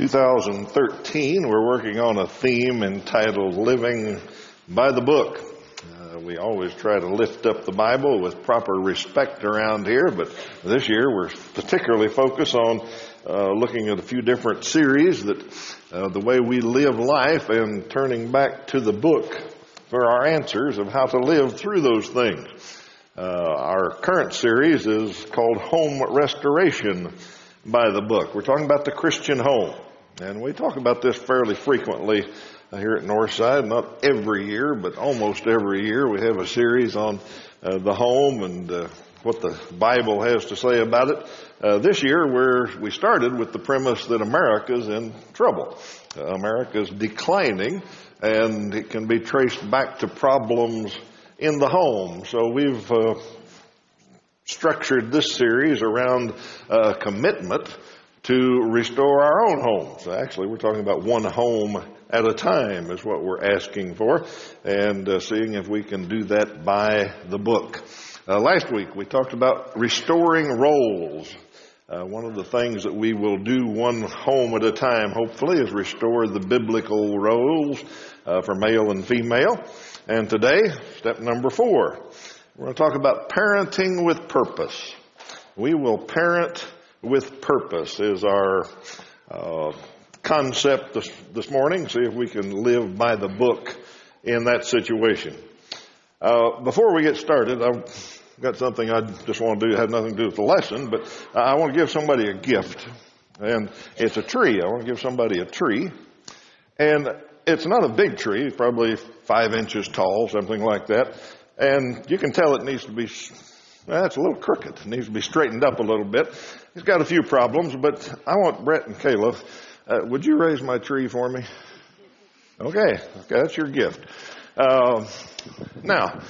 2013, we're working on a theme entitled Living by the Book. Uh, we always try to lift up the Bible with proper respect around here, but this year we're particularly focused on uh, looking at a few different series that uh, the way we live life and turning back to the book for our answers of how to live through those things. Uh, our current series is called Home Restoration by the book. We're talking about the Christian home. And we talk about this fairly frequently here at Northside. Not every year, but almost every year we have a series on uh, the home and uh, what the Bible has to say about it. Uh, this year we're, we started with the premise that America's in trouble. Uh, America's declining and it can be traced back to problems in the home. So we've uh, structured this series around a commitment to restore our own homes. Actually, we're talking about one home at a time is what we're asking for and uh, seeing if we can do that by the book. Uh, last week we talked about restoring roles. Uh, one of the things that we will do one home at a time, hopefully, is restore the biblical roles uh, for male and female. And today, step number four, we're going to talk about parenting with purpose. We will parent with purpose is our uh, concept this, this, morning. See if we can live by the book in that situation. Uh, before we get started, I've got something I just want to do. It has nothing to do with the lesson, but I want to give somebody a gift, and it's a tree. I want to give somebody a tree, and it's not a big tree, probably five inches tall, something like that. And you can tell it needs to be it's a little crooked. It needs to be straightened up a little bit. It's got a few problems, but I want Brett and Kayla. Uh, would you raise my tree for me? Okay, okay that's your gift. Uh, now,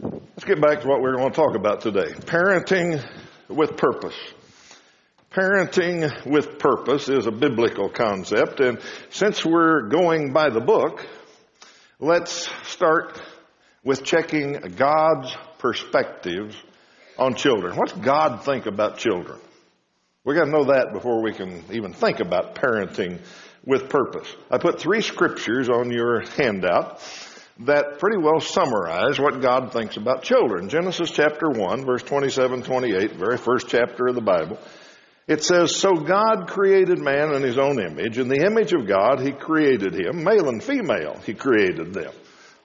let's get back to what we're going to talk about today. Parenting with purpose. Parenting with purpose is a biblical concept, and since we're going by the book, let's start with checking God's perspectives on children. What's God think about children? We got to know that before we can even think about parenting with purpose. I put three scriptures on your handout that pretty well summarize what God thinks about children. Genesis chapter 1, verse 27, 28, very first chapter of the Bible. It says, So God created man in his own image. In the image of God, he created him. Male and female, he created them.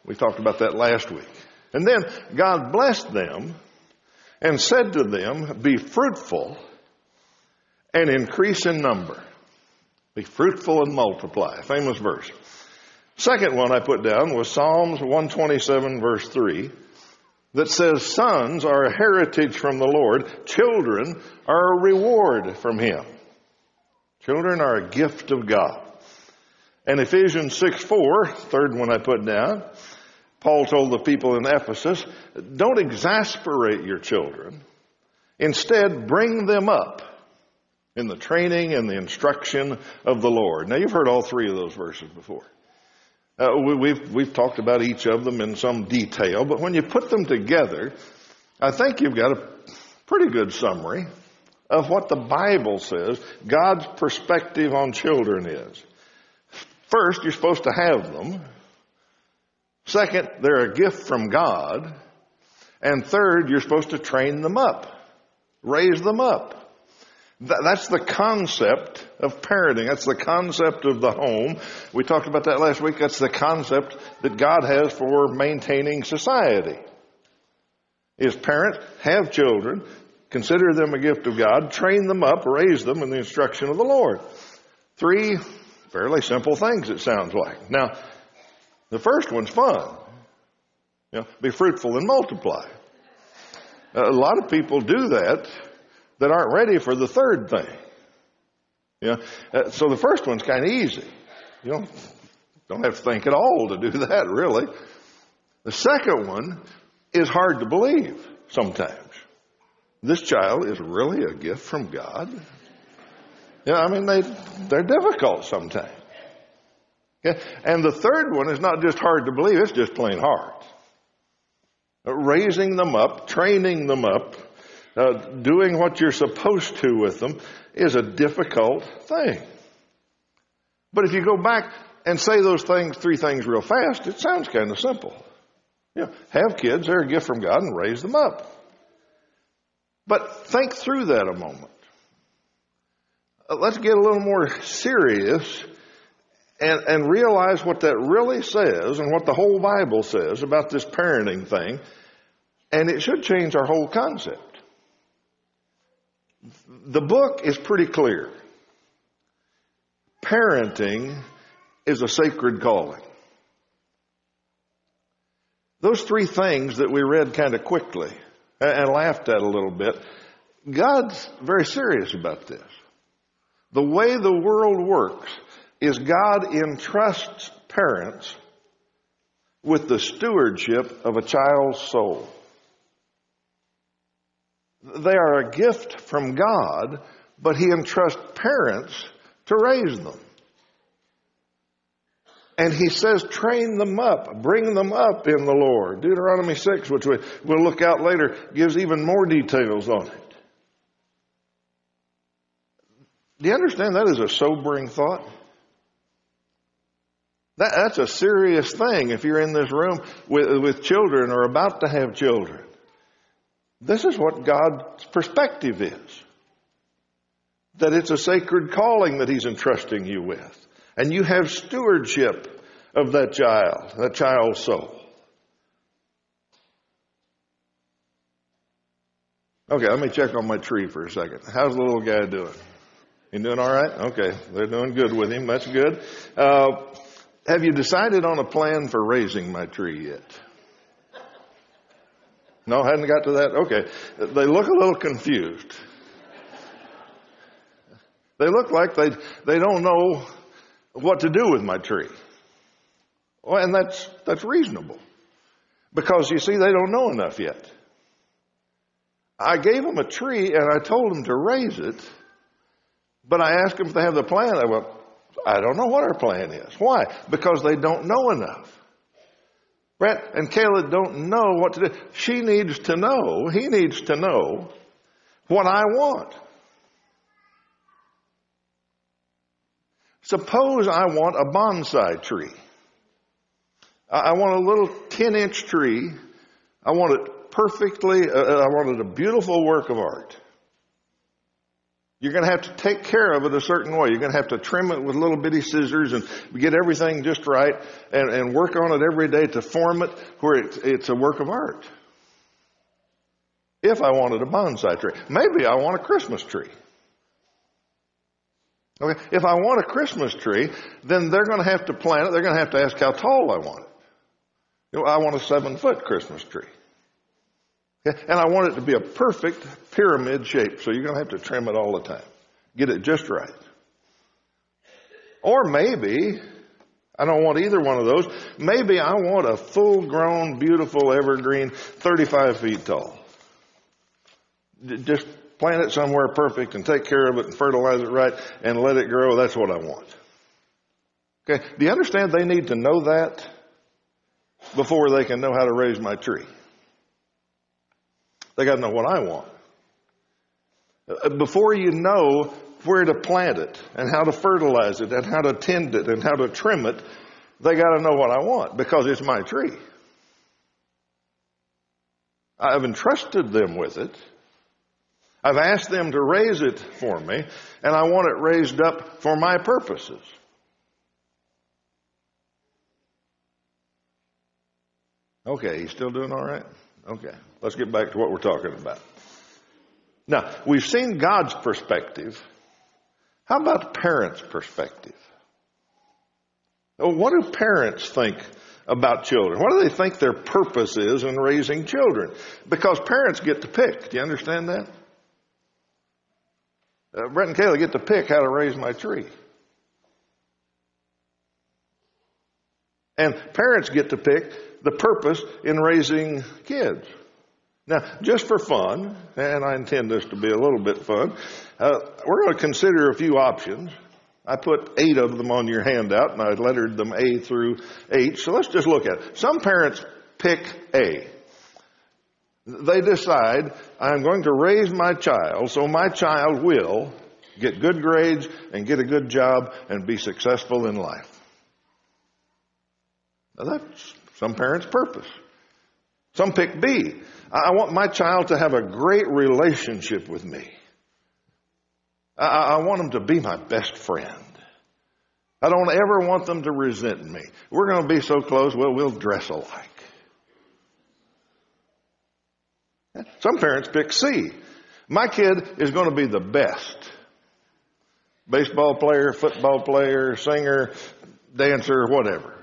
We talked about that last week. And then God blessed them and said to them, Be fruitful and increase in number. Be fruitful and multiply. Famous verse. Second one I put down was Psalms 127 verse 3 that says sons are a heritage from the Lord, children are a reward from Him. Children are a gift of God. And Ephesians 6 4, third one I put down, Paul told the people in Ephesus, don't exasperate your children. Instead, bring them up in the training and the instruction of the Lord. Now, you've heard all three of those verses before. Uh, we, have we've talked about each of them in some detail, but when you put them together, I think you've got a pretty good summary of what the Bible says God's perspective on children is. First, you're supposed to have them. Second, they're a gift from God. And third, you're supposed to train them up, raise them up. That's the concept of parenting. That's the concept of the home. We talked about that last week. That's the concept that God has for maintaining society. Is parents have children, consider them a gift of God, train them up, raise them in the instruction of the Lord. Three fairly simple things, it sounds like. Now, the first one's fun. You know, be fruitful and multiply. A lot of people do that that aren't ready for the third thing. Know, uh, so the first one's kind of easy. You don't, don't have to think at all to do that, really. The second one is hard to believe sometimes. This child is really a gift from God. Yeah, I mean, they, they're difficult sometimes. Okay? And the third one is not just hard to believe, it's just plain hard. Raising them up, training them up, uh, doing what you're supposed to with them is a difficult thing. But if you go back and say those things, three things real fast, it sounds kind of simple. You know, have kids, they're a gift from God, and raise them up. But think through that a moment. Uh, let's get a little more serious and, and realize what that really says and what the whole Bible says about this parenting thing. And it should change our whole concept. The book is pretty clear. Parenting is a sacred calling. Those three things that we read kind of quickly and laughed at a little bit, God's very serious about this. The way the world works is God entrusts parents with the stewardship of a child's soul. They are a gift from God, but He entrusts parents to raise them. And he says, train them up, bring them up in the Lord. Deuteronomy 6, which we, we'll look out later, gives even more details on it. Do you understand that is a sobering thought? That, that's a serious thing if you're in this room with, with children or about to have children. This is what God's perspective is. That it's a sacred calling that He's entrusting you with. And you have stewardship of that child, that child's soul. Okay, let me check on my tree for a second. How's the little guy doing? He doing all right? Okay, they're doing good with him. That's good. Uh, have you decided on a plan for raising my tree yet? No, hadn't got to that? Okay. They look a little confused. They look like they, they don't know what to do with my tree. Well, and that's, that's reasonable. Because you see, they don't know enough yet. I gave them a tree and I told them to raise it, but I asked them if they have the plan. I went, I don't know what our plan is. Why? Because they don't know enough. Brett and Kayla don't know what to do. She needs to know, he needs to know what I want. Suppose I want a bonsai tree. I want a little 10 inch tree. I want it perfectly, uh, uh, I want it a beautiful work of art. You're going to have to take care of it a certain way. You're going to have to trim it with little bitty scissors and get everything just right and, and work on it every day to form it where it, it's a work of art. If I wanted a bonsai tree, maybe I want a Christmas tree. Okay, if I want a Christmas tree, then they're going to have to plant it. They're going to have to ask how tall I want it. You know, I want a seven foot Christmas tree. And I want it to be a perfect pyramid shape, so you're going to have to trim it all the time. Get it just right. Or maybe, I don't want either one of those, maybe I want a full grown, beautiful evergreen, 35 feet tall. Just plant it somewhere perfect and take care of it and fertilize it right and let it grow. That's what I want. Okay. Do you understand they need to know that before they can know how to raise my tree? They got to know what I want. Uh, before you know where to plant it and how to fertilize it and how to tend it and how to trim it, they got to know what I want because it's my tree. I've entrusted them with it. I've asked them to raise it for me, and I want it raised up for my purposes. Okay, you still doing all right? Okay, let's get back to what we're talking about. Now, we've seen God's perspective. How about parents' perspective? What do parents think about children? What do they think their purpose is in raising children? Because parents get to pick. Do you understand that? Uh, Brett and Kayla get to pick how to raise my tree. And parents get to pick the purpose in raising kids. Now, just for fun, and I intend this to be a little bit fun, uh, we're going to consider a few options. I put eight of them on your handout, and I lettered them A through H. So let's just look at it. Some parents pick A. They decide, I'm going to raise my child, so my child will get good grades and get a good job and be successful in life. Now that's some parents' purpose. Some pick B. I want my child to have a great relationship with me. I, I want them to be my best friend. I don't ever want them to resent me. We're going to be so close, well, we'll dress alike. Some parents pick C. My kid is going to be the best. Baseball player, football player, singer, dancer, whatever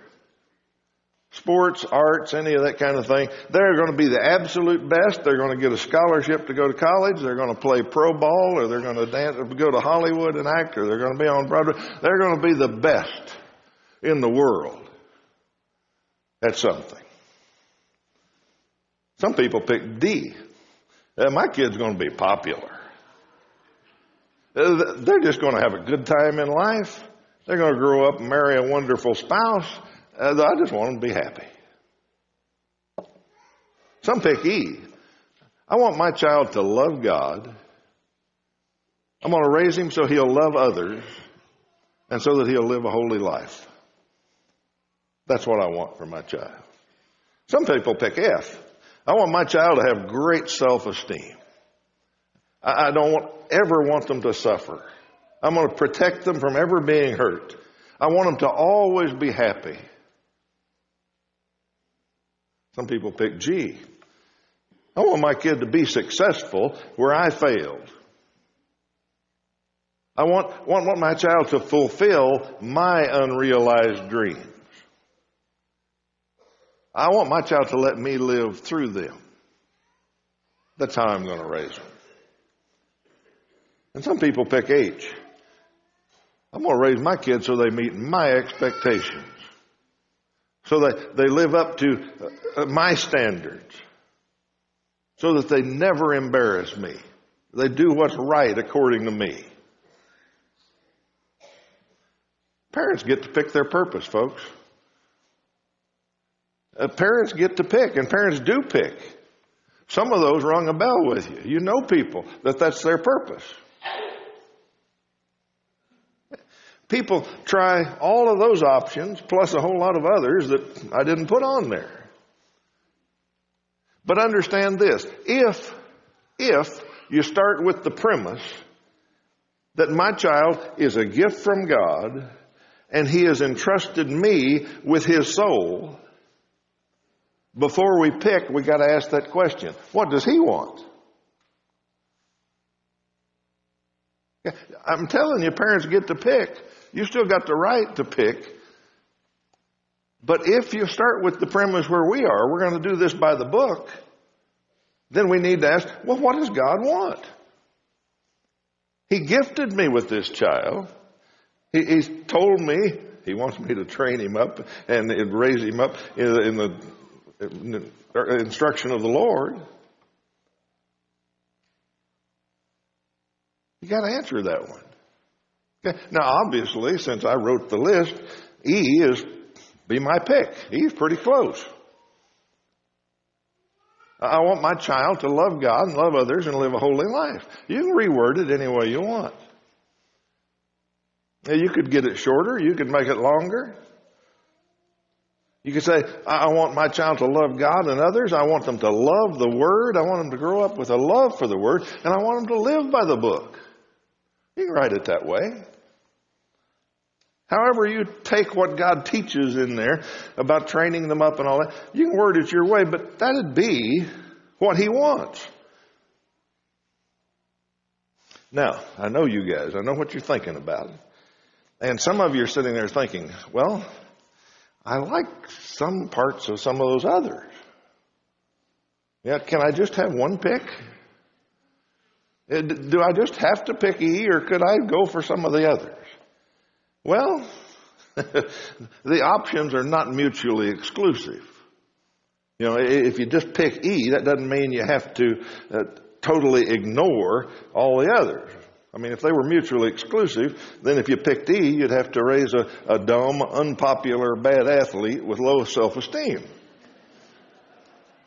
sports, arts, any of that kind of thing. They're going to be the absolute best. They're going to get a scholarship to go to college. They're going to play pro ball or they're going to dance, go to Hollywood and act or they're going to be on Broadway. They're going to be the best in the world at something. Some people pick D. Uh, my kid's going to be popular. Uh, they're just going to have a good time in life. They're going to grow up and marry a wonderful spouse. Uh, I just want them to be happy. Some pick E. I want my child to love God. I'm going to raise him so he'll love others and so that he'll live a holy life. That's what I want for my child. Some people pick F. I want my child to have great self-esteem. I, don't want, ever want them to suffer. I'm going to protect them from ever being hurt. I want them to always be happy. Some people pick G. I want my kid to be successful where I failed. I want, want, want my child to fulfill my unrealized dreams. I want my child to let me live through them. That's how I'm going to raise them. And some people pick H. I'm going to raise my kids so they meet my expectations. So that they live up to uh, my standards. So that they never embarrass me. They do what's right according to me. Parents get to pick their purpose, folks. Uh, parents get to pick, and parents do pick. Some of those rung a bell with you. You know people that that's their purpose. People try all of those options plus a whole lot of others that I didn't put on there. But understand this. If, if you start with the premise that my child is a gift from God and he has entrusted me with his soul, before we pick, we got to ask that question. What does he want? I'm telling you, parents get to pick. You still got the right to pick. But if you start with the premise where we are, we're going to do this by the book, then we need to ask, well, what does God want? He gifted me with this child. He, he's told me he wants me to train him up and raise him up in the, in the, in the er, instruction of the Lord. You got to answer that one. Now, obviously, since I wrote the list, E is be my pick. He's pretty close. I want my child to love God and love others and live a holy life. You can reword it any way you want. You could get it shorter. You could make it longer. You could say, I want my child to love God and others. I want them to love the Word. I want them to grow up with a love for the Word. And I want them to live by the book. You can write it that way. However, you take what God teaches in there about training them up and all that, you can word it your way, but that'd be what He wants. Now, I know you guys, I know what you're thinking about. And some of you are sitting there thinking, well, I like some parts of some of those others. Yeah, can I just have one pick? Uh, do I just have to pick E or could I go for some of the others? Well, the options are not mutually exclusive. You know, if you just pick E, that doesn't mean you have to uh, totally ignore all the others. I mean, if they were mutually exclusive, then if you picked E, you'd have to raise a, a dumb, unpopular, bad athlete with low self-esteem.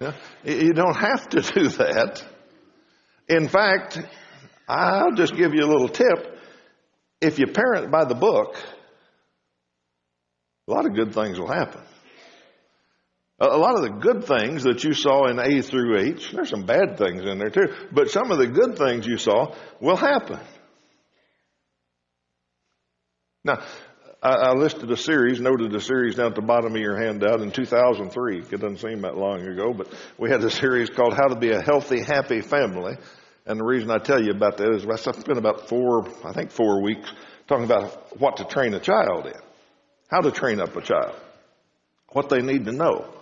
Yeah? You don't have to do that. In fact, I'll just give you a little tip. If you parent by the book, a lot of good things will happen. A lot of the good things that you saw in A through H, there's some bad things in there too, but some of the good things you saw will happen. Now, I, listed a series, noted a series down at the bottom of your handout in 2003. It doesn't seem that long ago, but we had a series called How to Be a Healthy, Happy Family. And the reason I tell you about that is I spent about four, I think four weeks talking about what to train a child in, how to train up a child, what they need to know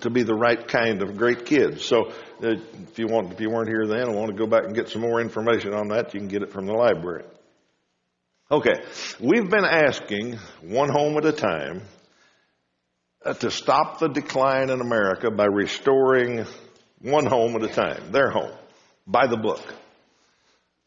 to be the right kind of great kids. So uh, if you want, if you weren't here then and want to go back and get some more information on that, you can get it from the library. Okay, we've been asking one home at a time uh, to stop the decline in America by restoring one home at a time, their home, by the book.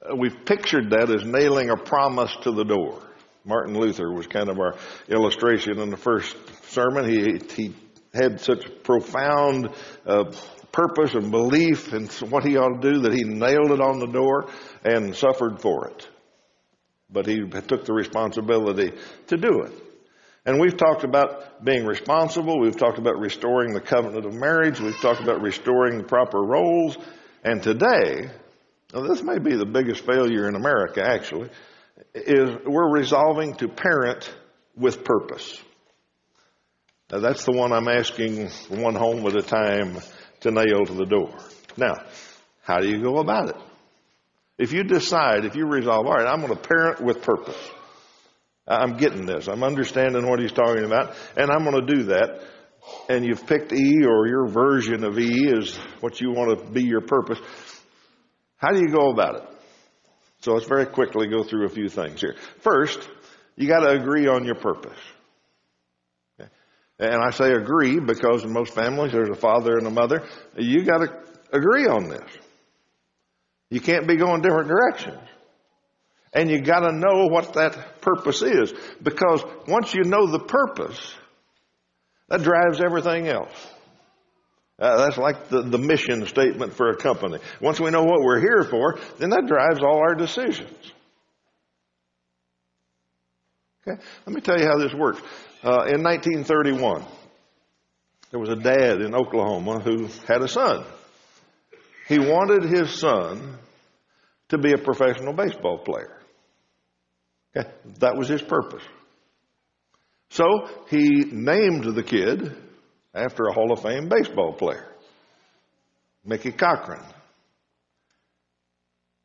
Uh, we've pictured that as nailing a promise to the door. Martin Luther was kind of our illustration in the first sermon. He, he had such profound uh, purpose and belief in what he ought to do that he nailed it on the door and suffered for it but he took the responsibility to do it. And we've talked about being responsible. We've talked about restoring the covenant of marriage. We've talked about restoring the proper roles. And today, this may be the biggest failure in America actually, is we're resolving to parent with purpose. Now that's the one I'm asking one home at a time to nail to the door. Now, how do you go about it? If you decide, if you resolve, all right, I'm going to parent with purpose. I'm getting this. I'm understanding what he's talking about, and I'm going to do that. And you've picked E or your version of E is what you want to be your purpose. How do you go about it? So let's very quickly go through a few things here. First, you got to agree on your purpose. And I say agree because in most families there's a father and a mother. You got to agree on this. You can't be going different directions. And you gotta know what that purpose is. Because once you know the purpose, that drives everything else. Uh, that's like the, the mission statement for a company. Once we know what we're here for, then that drives all our decisions. Okay? Let me tell you how this works. Uh, in 1931, there was a dad in Oklahoma who had a son. He wanted his son to be a professional baseball player. Okay? That was his purpose. So he named the kid after a Hall of Fame baseball player, Mickey Cochrane.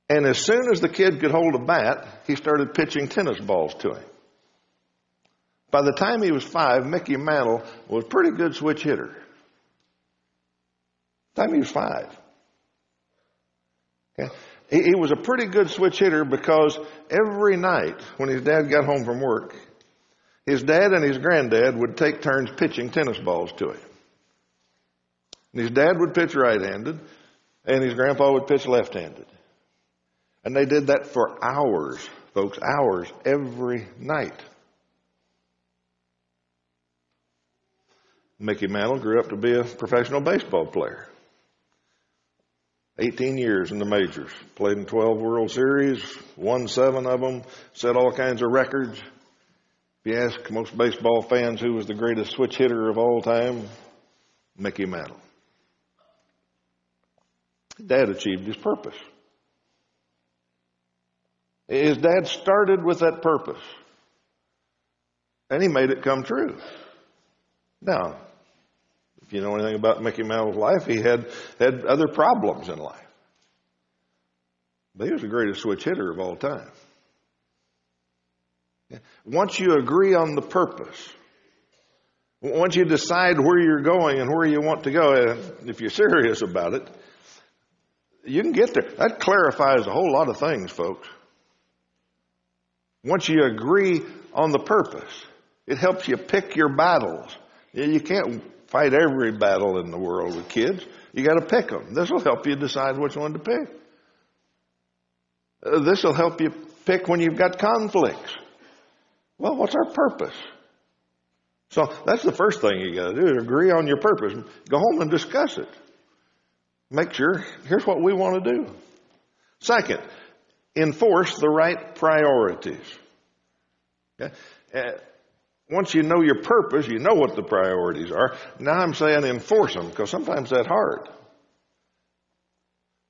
And as soon as the kid could hold a bat, he started pitching tennis balls to him. By the time he was five, Mickey Mantle was a pretty good switch hitter. By The time he was five. Okay. He, he was a pretty good switch hitter because every night when his dad got home from work, his dad and his granddad would take turns pitching tennis balls to him. And his dad would pitch right-handed, and his grandpa would pitch left-handed. And they did that for hours, folks, hours every night. Mickey Mantle grew up to be a professional baseball player. 18 years in the majors. Played in 12 World Series, won seven of them, set all kinds of records. If you ask most baseball fans who was the greatest switch hitter of all time, Mickey Mantle. Dad achieved his purpose. His dad started with that purpose. And he made it come true. Now, if you know anything about Mickey Mantle's life, he had, had other problems in life. But he was the greatest switch hitter of all time. Once you agree on the purpose, once you decide where you're going and where you want to go, if you're serious about it, you can get there. That clarifies a whole lot of things, folks. Once you agree on the purpose, it helps you pick your battles. You can't fight every battle in the world with kids. You got to pick them. This will help you decide which one to pick. Uh, this will help you pick when you've got conflicts. Well, what's our purpose? So that's the first thing you got to do: is agree on your purpose. Go home and discuss it. Make sure. Here's what we want to do. Second, enforce the right priorities. Okay? Uh, once you know your purpose, you know what the priorities are. Now I'm saying enforce them because sometimes that's hard.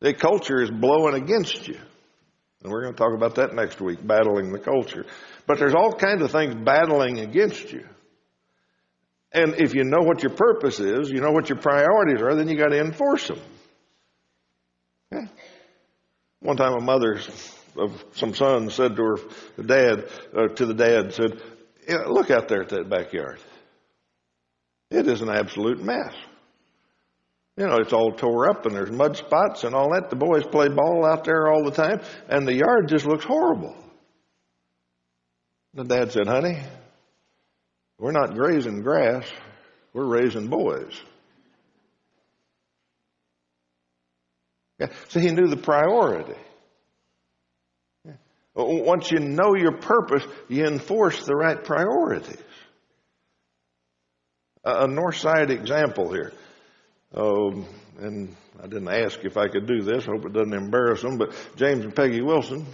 The culture is blowing against you. And we're going to talk about that next week, battling the culture. But there's all kinds of things battling against you. And if you know what your purpose is, you know what your priorities are, then you got to enforce them. Okay? One time a mother of some sons said to her dad, uh, to the dad, said, look out there at that backyard. It is an absolute mess. You know, it's all tore up and there's mud spots and all that. The boys play ball out there all the time and the yard just looks horrible. The dad said, honey, we're not grazing grass. We're raising boys. So he knew the priority. Once you know your purpose, you enforce the right priorities. A Northside example here. Um, and I didn't ask if I could do this. Hope it doesn't embarrass them. But James and Peggy Wilson,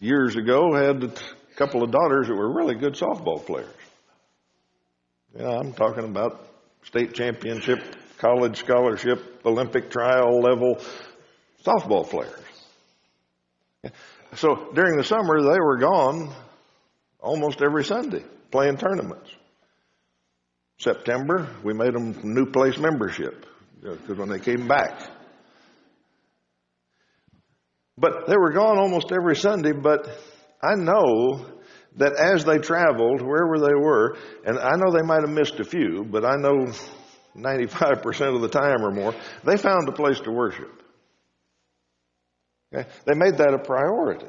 years ago, had a couple of daughters that were really good softball players. Yeah, I'm talking about state championship, college scholarship, Olympic trial level softball players. So during the summer, they were gone almost every Sunday playing tournaments. September, we made them new place membership uh, because when they came back. But they were gone almost every Sunday, but I know that as they traveled, wherever they were, and I know they might have missed a few, but I know 95% of the time or more, they found a place to worship. Okay? They made that a priority.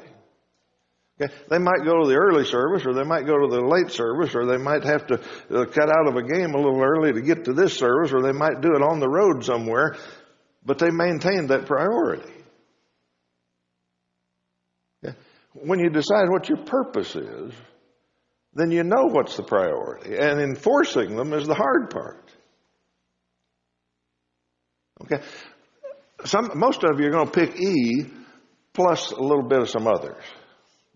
Okay? They might go to the early service, or they might go to the late service, or they might have to uh, cut out of a game a little early to get to this service, or they might do it on the road somewhere, but they maintained that priority. When you decide what your purpose is, then you know what's the priority, and enforcing them is the hard part. Okay? Some, most of you are going to pick E plus a little bit of some others.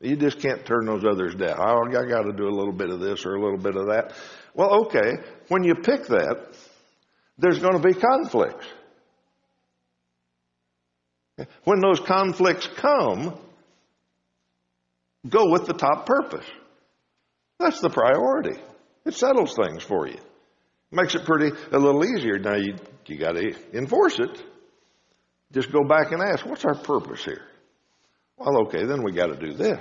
You just can't turn those others down. Oh, I got to do a little bit of this or a little bit of that. Well, okay. When you pick that, there's going to be conflicts. When those conflicts come, go with the top purpose. That's the priority. It settles things for you. Makes it pretty a little easier. Now you you got to enforce it. Just go back and ask, what's our purpose here? Well, okay, then we got to do this.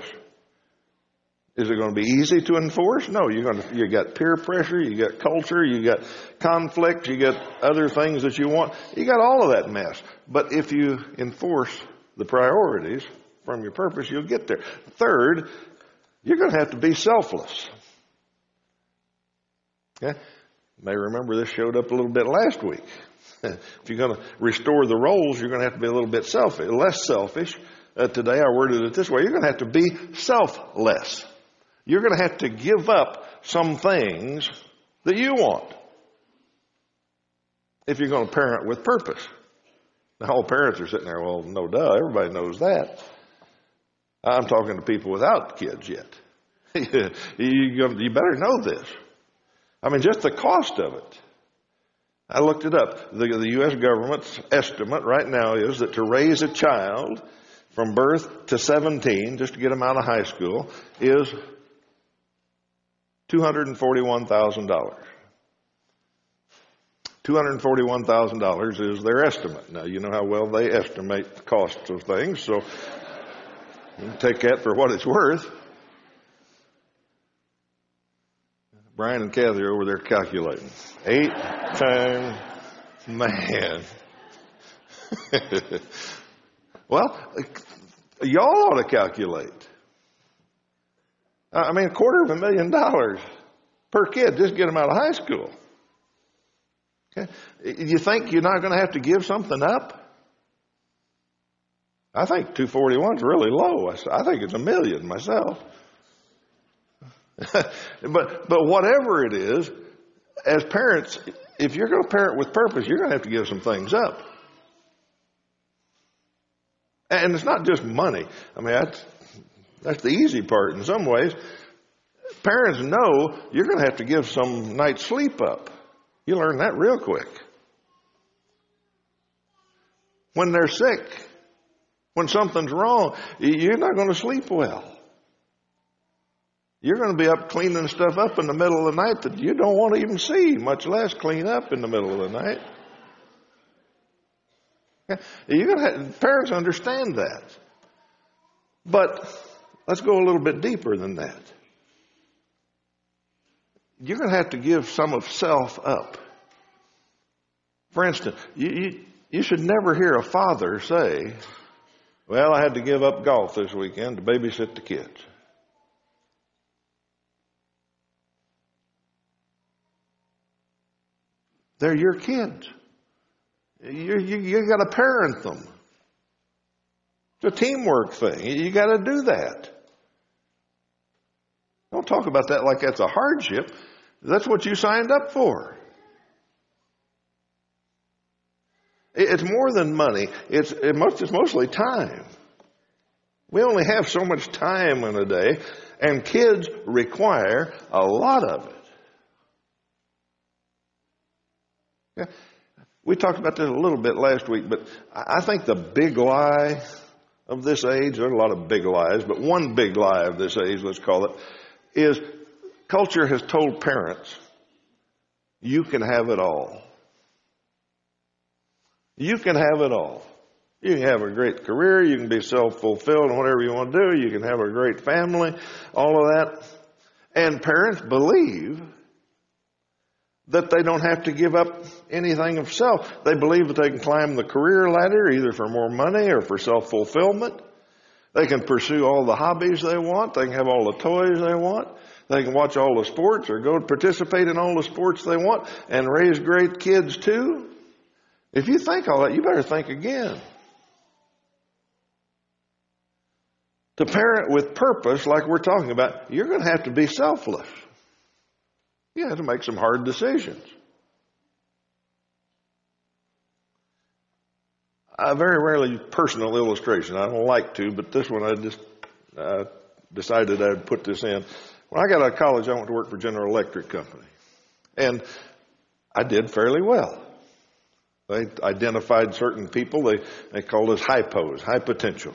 Is it going to be easy to enforce? No, you're going to, you got peer pressure, you got culture, you got conflict, you got other things that you want. You got all of that mess. But if you enforce the priorities from your purpose, you'll get there. Third, you're going to have to be selfless. Okay? You may remember this showed up a little bit last week. if you're going to restore the roles, you're going to have to be a little bit selfish, less selfish. Uh, today I worded it this way. You're going to have to be selfless. You're going to have to give up some things that you want if you're going to parent with purpose. Now, all parents are sitting there, well, no duh, everybody knows that. I'm talking to people without kids yet. you better know this. I mean, just the cost of it. I looked it up. The, the U.S. government's estimate right now is that to raise a child from birth to 17, just to get them out of high school, is $241,000. $241,000 is their estimate. Now, you know how well they estimate the costs of things, so take that for what it's worth. Brian and Kathy are over there calculating. Eight times, man. well, y'all ought to calculate. I mean, a quarter of a million dollars per kid just get them out of high school. Okay. You think you're not going to have to give something up? I think 241 is really low. I think it's a million myself. but, but whatever it is, as parents, if you're going to parent with purpose, you're going to have to give some things up. And it's not just money. I mean, that's, that's the easy part in some ways. Parents know you're going to have to give some night's sleep up. You learn that real quick. When they're sick, when something's wrong, you're not going to sleep well. You're going to be up cleaning stuff up in the middle of the night that you don't want to even see, much less clean up in the middle of the night. You're going to have, parents understand that. But let's go a little bit deeper than that. You're going to have to give some of self up. For instance, you, you, you should never hear a father say, Well, I had to give up golf this weekend to babysit the kids. They're your kids. You, you, you got to parent them. It's a teamwork thing. You got to do that. Don't talk about that like that's a hardship. That's what you signed up for. It's more than money. It's, it's mostly time. We only have so much time in a day, and kids require a lot of it. Yeah. We talked about this a little bit last week, but I think the big lie of this age, there are a lot of big lies, but one big lie of this age, let's call it, is culture has told parents, you can have it all. You can have it all. You can have a great career, you can be self-fulfilled in whatever you want to do, you can have a great family, all of that. And parents believe that they don't have to give up anything of self. They believe that they can climb the career ladder either for more money or for self-fulfillment. They can pursue all the hobbies they want. They can have all the toys they want. They can watch all the sports or go participate in all the sports they want and raise great kids too. If you think all that, you better think again. To parent with purpose, like we're talking about, you're going to have to be selfless. You have to make some hard decisions. A very rarely personal illustration. I don't like to, but this one I just decided I'd put this in. When I got out of college, I went to work for General Electric Company. And I did fairly well. They identified certain people. They, they called us hypos, high potential.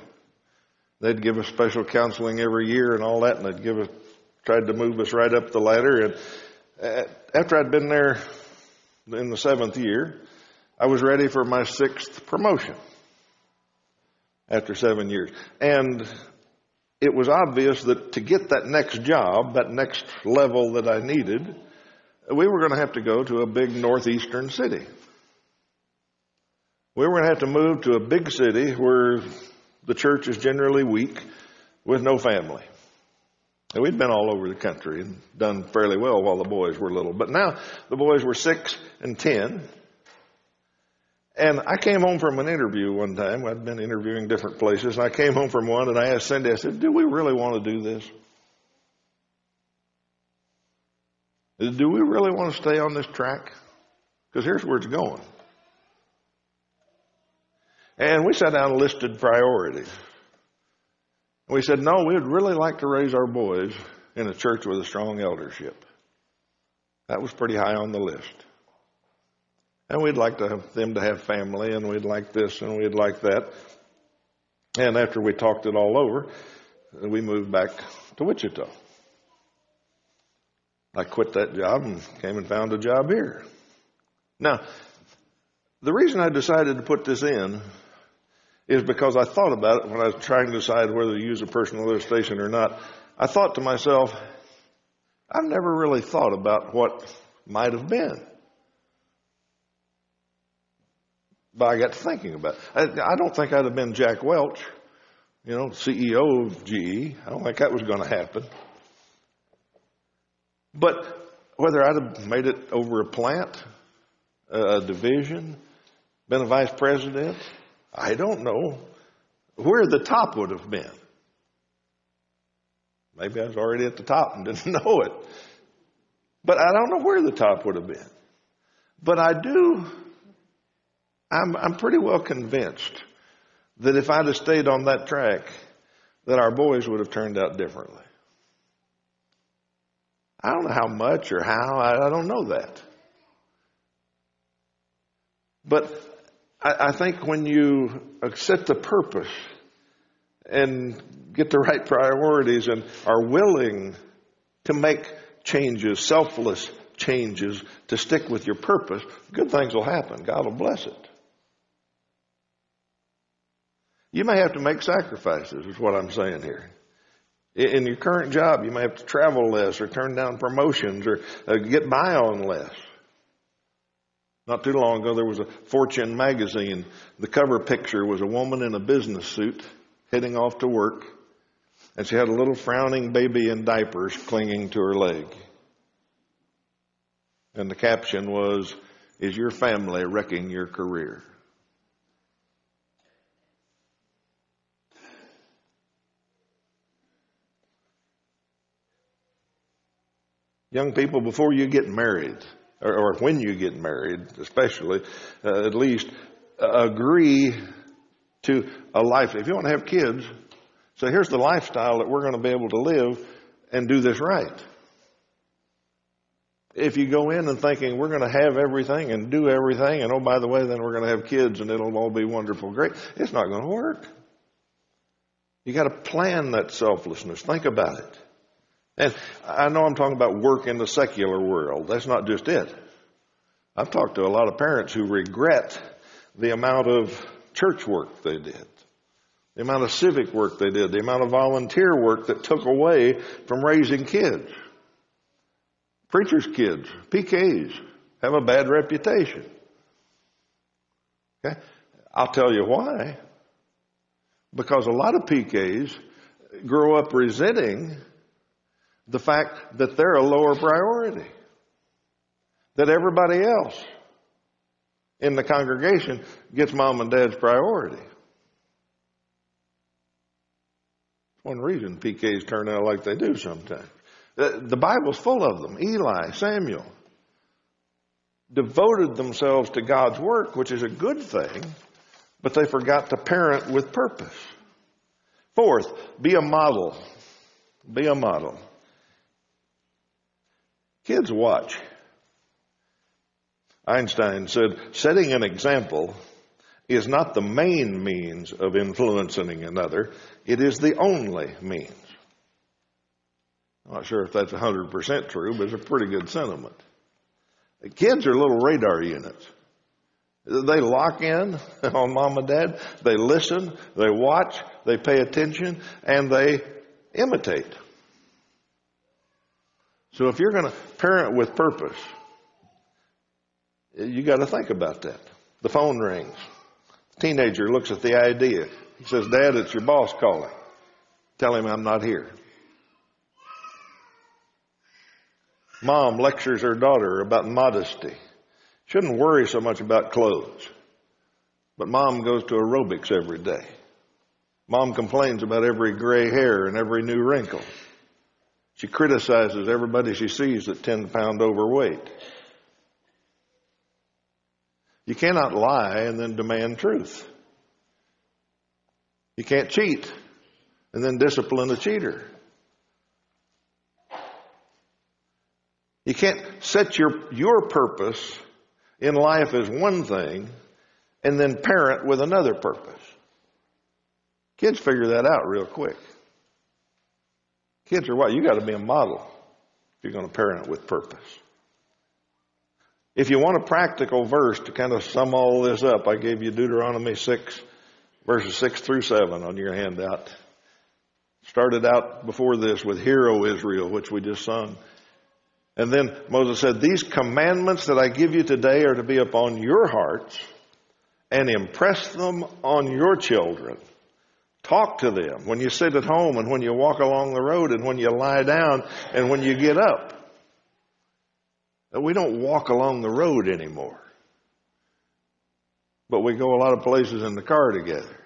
They'd give us special counseling every year and all that, and they'd give us, tried to move us right up the ladder. And uh, after I'd been there in the seventh year, I was ready for my sixth promotion after seven years. And it was obvious that to get that next job, that next level that I needed, we were going to have to go to a big northeastern city. We were going to have to move to a big city where the church is generally weak with no family. And we'd been all over the country and done fairly well while the boys were little. But now the boys were six and ten. And I came home from an interview one time. I'd been interviewing different places. And I came home from one and I asked Cindy, I said, Do we really want to do this? Do we really want to stay on this track? Because here's where it's going. And we sat down and listed priorities. We said, no, we'd really like to raise our boys in a church with a strong eldership. That was pretty high on the list. And we'd like to have them to have family, and we'd like this, and we'd like that. And after we talked it all over, we moved back to Wichita. I quit that job and came and found a job here. Now, the reason I decided to put this in is because I thought about it when I was trying to decide whether to use a personal illustration or not. I thought to myself, I've never really thought about what might have been. But I got to thinking about it. I, I don't think I'd have been Jack Welch, you know, CEO of GE. I don't think that was going to happen. But whether I'd have made it over a plant, a division, been a vice president, I don't know where the top would have been. Maybe I was already at the top and didn't know it. But I don't know where the top would have been. But I do, I'm, I'm pretty well convinced that if I'd have stayed on that track, that our boys would have turned out differently. I don't know how much or how, I, I don't know that. But I, I think when you accept the purpose and get the right priorities and are willing to make changes, selfless changes, to stick with your purpose, good things will happen. God will bless it. You may have to make sacrifices, is what I'm saying here. In your current job, you may have to travel less or turn down promotions or uh, get by on less. Not too long ago, there was a Fortune magazine. The cover picture was a woman in a business suit heading off to work, and she had a little frowning baby in diapers clinging to her leg. And the caption was, Is your family wrecking your career? Young people, before you get married, or, or when you get married, especially, uh, at least, uh, agree to a life. If you want to have kids, so here's the lifestyle that we're going to be able to live and do this right. If you go in and thinking we're going to have everything and do everything, and oh, by the way, then we're going to have kids and it'll all be wonderful, great, it's not going to work. You got to plan that selflessness. Think about it. And I know I'm talking about work in the secular world. That's not just it. I've talked to a lot of parents who regret the amount of church work they did, the amount of civic work they did, the amount of volunteer work that took away from raising kids. Preachers' kids, PKs, have a bad reputation. Okay? I'll tell you why. Because a lot of PKs grow up resenting the fact that they're a lower priority. That everybody else in the congregation gets mom and dad's priority. One reason PKs turn out like they do sometimes. The Bible's full of them. Eli, Samuel devoted themselves to God's work, which is a good thing, but they forgot to parent with purpose. Fourth, be a model. Be a model. Kids watch. Einstein said, setting an example is not the main means of influencing another, it is the only means. I'm not sure if that's 100% true, but it's a pretty good sentiment. The kids are little radar units. They lock in on mom and dad, they listen, they watch, they pay attention, and they imitate. So if you're going to parent with purpose, you got to think about that. The phone rings. The teenager looks at the idea. He says, Dad, it's your boss calling. Tell him I'm not here. Mom lectures her daughter about modesty. Shouldn't worry so much about clothes. But mom goes to aerobics every day. Mom complains about every gray hair and every new wrinkle. She criticizes everybody she sees that 10 pound overweight. You cannot lie and then demand truth. You can't cheat and then discipline a cheater. You can't set your, your purpose in life as one thing and then parent with another purpose. Kids figure that out real quick. Kids are what? You got to be a model if you're going to parent with purpose. If you want a practical verse to kind of sum all this up, I gave you Deuteronomy 6, verses 6 through 7 on your handout. Started out before this with Hear, O Israel, which we just sung. And then Moses said, These commandments that I give you today are to be upon your hearts and impress them on your children. Talk to them when you sit at home and when you walk along the road and when you lie down and when you get up. We don't walk along the road anymore. But we go a lot of places in the car together.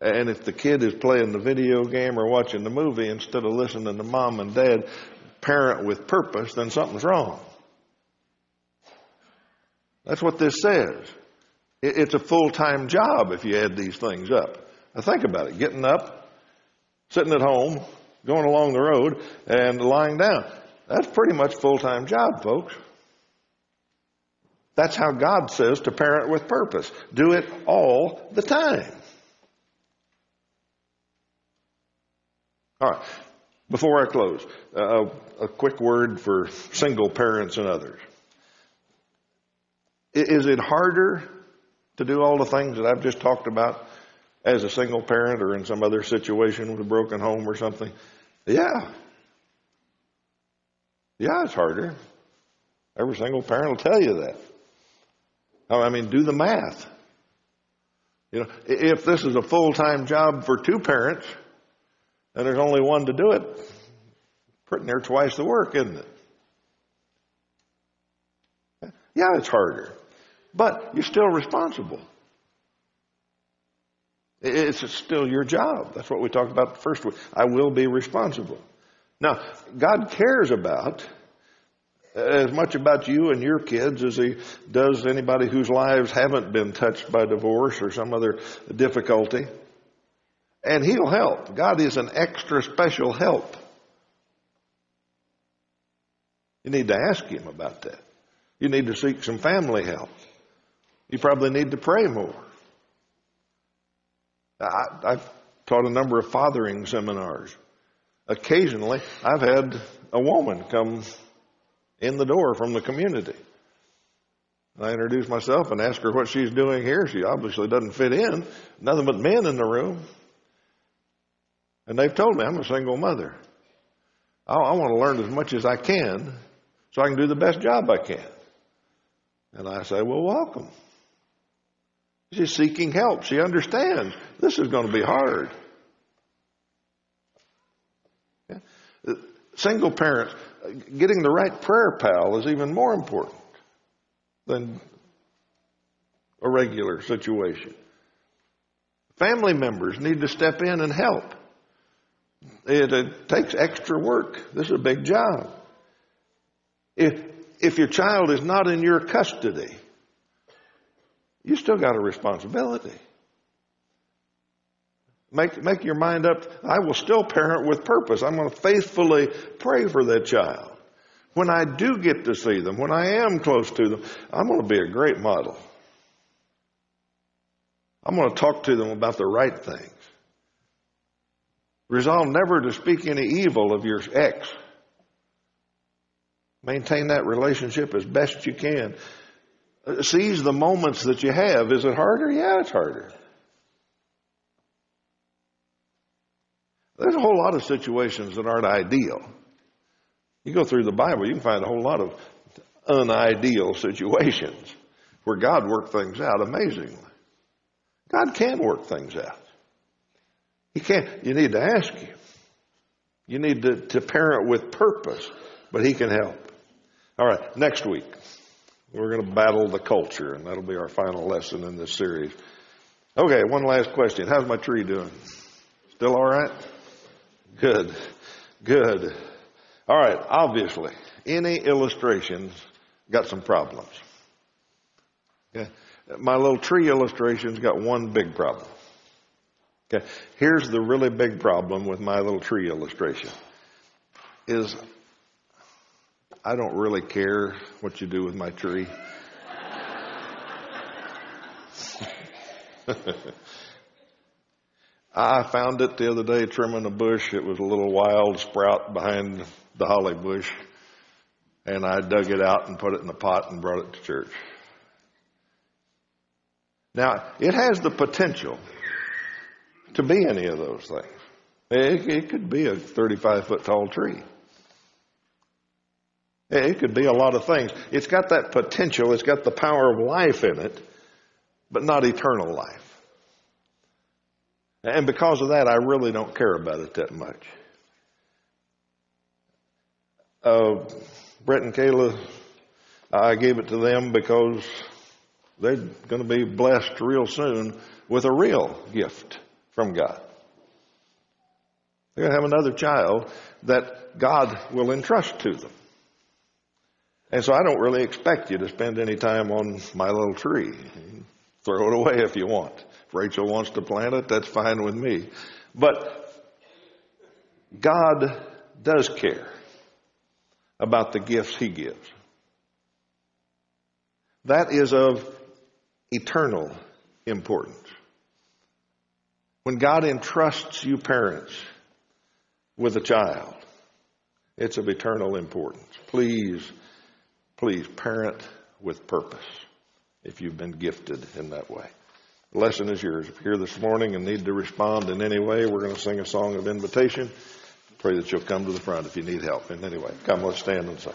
And if the kid is playing the video game or watching the movie instead of listening to mom and dad parent with purpose, then something's wrong. That's what this says. It's a full-time job if you add these things up. Now think about it. Getting up, sitting at home, going along the road, and lying down. That's pretty much full-time job, folks. That's how God says to parent with purpose. Do it all the time. All right. Before I close, uh, a quick word for single parents and others. Is it harder to do all the things that I've just talked about as a single parent or in some other situation with a broken home or something? Yeah. Yeah, it's harder. Every single parent will tell you that. Oh, I mean, do the math. You know, if this is a full-time job for two parents and there's only one to do it, pretty near twice the work, isn't it? Yeah, it's harder. But you're still responsible. It's still your job. That's what we talked about the first week. I will be responsible. Now, God cares about as much about you and your kids as he does anybody whose lives haven't been touched by divorce or some other difficulty. And he'll help. God is an extra special help. You need to ask him about that. You need to seek some family help. You probably need to pray more. I, have taught a number of fathering seminars. Occasionally, I've had a woman come in the door from the community. I introduce myself and ask her what she's doing here. She obviously doesn't fit in. Nothing but men in the room. And they've told me I'm a single mother. I, I want to learn as much as I can so I can do the best job I can. And I say, well, welcome. She's seeking help. She understands this is going to be hard. Uh, single parents, getting the right prayer pal is even more important than a regular situation. Family members need to step in and help. It, it, takes extra work. This is a big job. If, if your child is not in your custody, you still got a responsibility. Make, make your mind up. I will still parent with purpose. I'm going to faithfully pray for that child. When I do get to see them, when I am close to them, I'm going to be a great model. I'm going to talk to them about the right things. Resolve never to speak any evil of your ex. Maintain that relationship as best you can. Seize the moments that you have. Is it harder? Yeah, it's harder. There's a whole lot of situations that aren't ideal. You go through the Bible, you can find a whole lot of unideal situations where God worked things out amazingly. God can work things out. He can't. You need to ask Him. You need to, to parent with purpose, but He can help. All right, next week, we're going to battle the culture, and that'll be our final lesson in this series. Okay, one last question. How's my tree doing? Still all right? Good. Good. All right. Obviously, any illustrations got some problems. Okay. My little tree illustration's got one big problem. Okay. Here's the really big problem with my little tree illustration is I don't really care what you do with my tree. I found it the other day trimming a bush. It was a little wild sprout behind the holly bush. And I dug it out and put it in a pot and brought it to church. Now, it has the potential to be any of those things. It, it could be a 35 foot tall tree. It could be a lot of things. It's got that potential. It's got the power of life in it, but not eternal life. And because of that, I really don't care about it that much. Uh, Brett and Kayla, I gave it to them because they're going to be blessed real soon with a real gift from God. They're going to have another child that God will entrust to them. And so I don't really expect you to spend any time on my little tree. Throw it away if you want. If Rachel wants to plant it, that's fine with me. But God does care about the gifts He gives. That is of eternal importance. When God entrusts you parents with a child, it's of eternal importance. Please, please parent with purpose if you've been gifted in that way. The lesson is yours. If you're here this morning and need to respond in any way, we're going to sing a song of invitation. Pray that you'll come to the front if you need help in any way. Come, let's stand and sing.